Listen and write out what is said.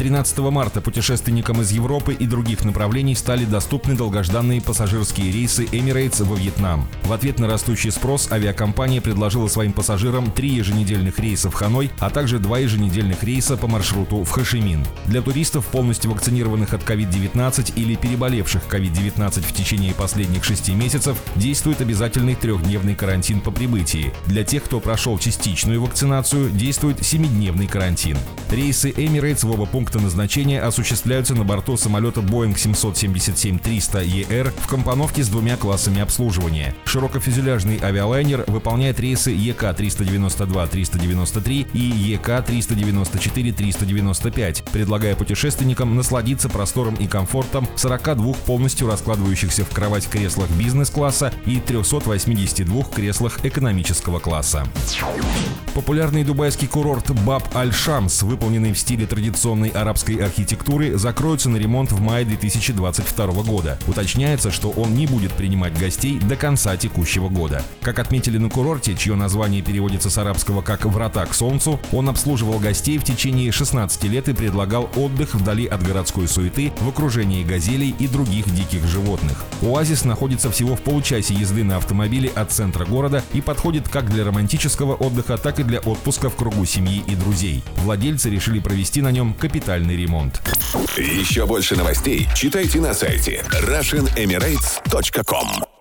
13 марта путешественникам из Европы и других направлений стали доступны долгожданные пассажирские рейсы Emirates во Вьетнам. В ответ на растущий спрос авиакомпания предложила своим пассажирам три еженедельных рейса в Ханой, а также два еженедельных рейса по маршруту в Хашимин. Для туристов, полностью вакцинированных от COVID-19 или переболевших COVID-19 в течение последних шести месяцев, действует обязательный трехдневный карантин по прибытии. Для тех, кто прошел частичную вакцинацию, действует семидневный карантин. Рейсы Emirates в оба пункта пункта назначения осуществляются на борту самолета Boeing 777-300ER в компоновке с двумя классами обслуживания. Широкофюзеляжный авиалайнер выполняет рейсы EK-392-393 и EK-394-395, предлагая путешественникам насладиться простором и комфортом в 42 полностью раскладывающихся в кровать креслах бизнес-класса и 382 креслах экономического класса. Популярный дубайский курорт Баб Аль-Шамс, выполненный в стиле традиционной арабской архитектуры закроются на ремонт в мае 2022 года. Уточняется, что он не будет принимать гостей до конца текущего года. Как отметили на курорте, чье название переводится с арабского как «врата к солнцу», он обслуживал гостей в течение 16 лет и предлагал отдых вдали от городской суеты в окружении газелей и других диких животных. Оазис находится всего в получасе езды на автомобиле от центра города и подходит как для романтического отдыха, так и для отпуска в кругу семьи и друзей. Владельцы решили провести на нем капитальный капитальный ремонт. Еще больше новостей читайте на сайте RussianEmirates.com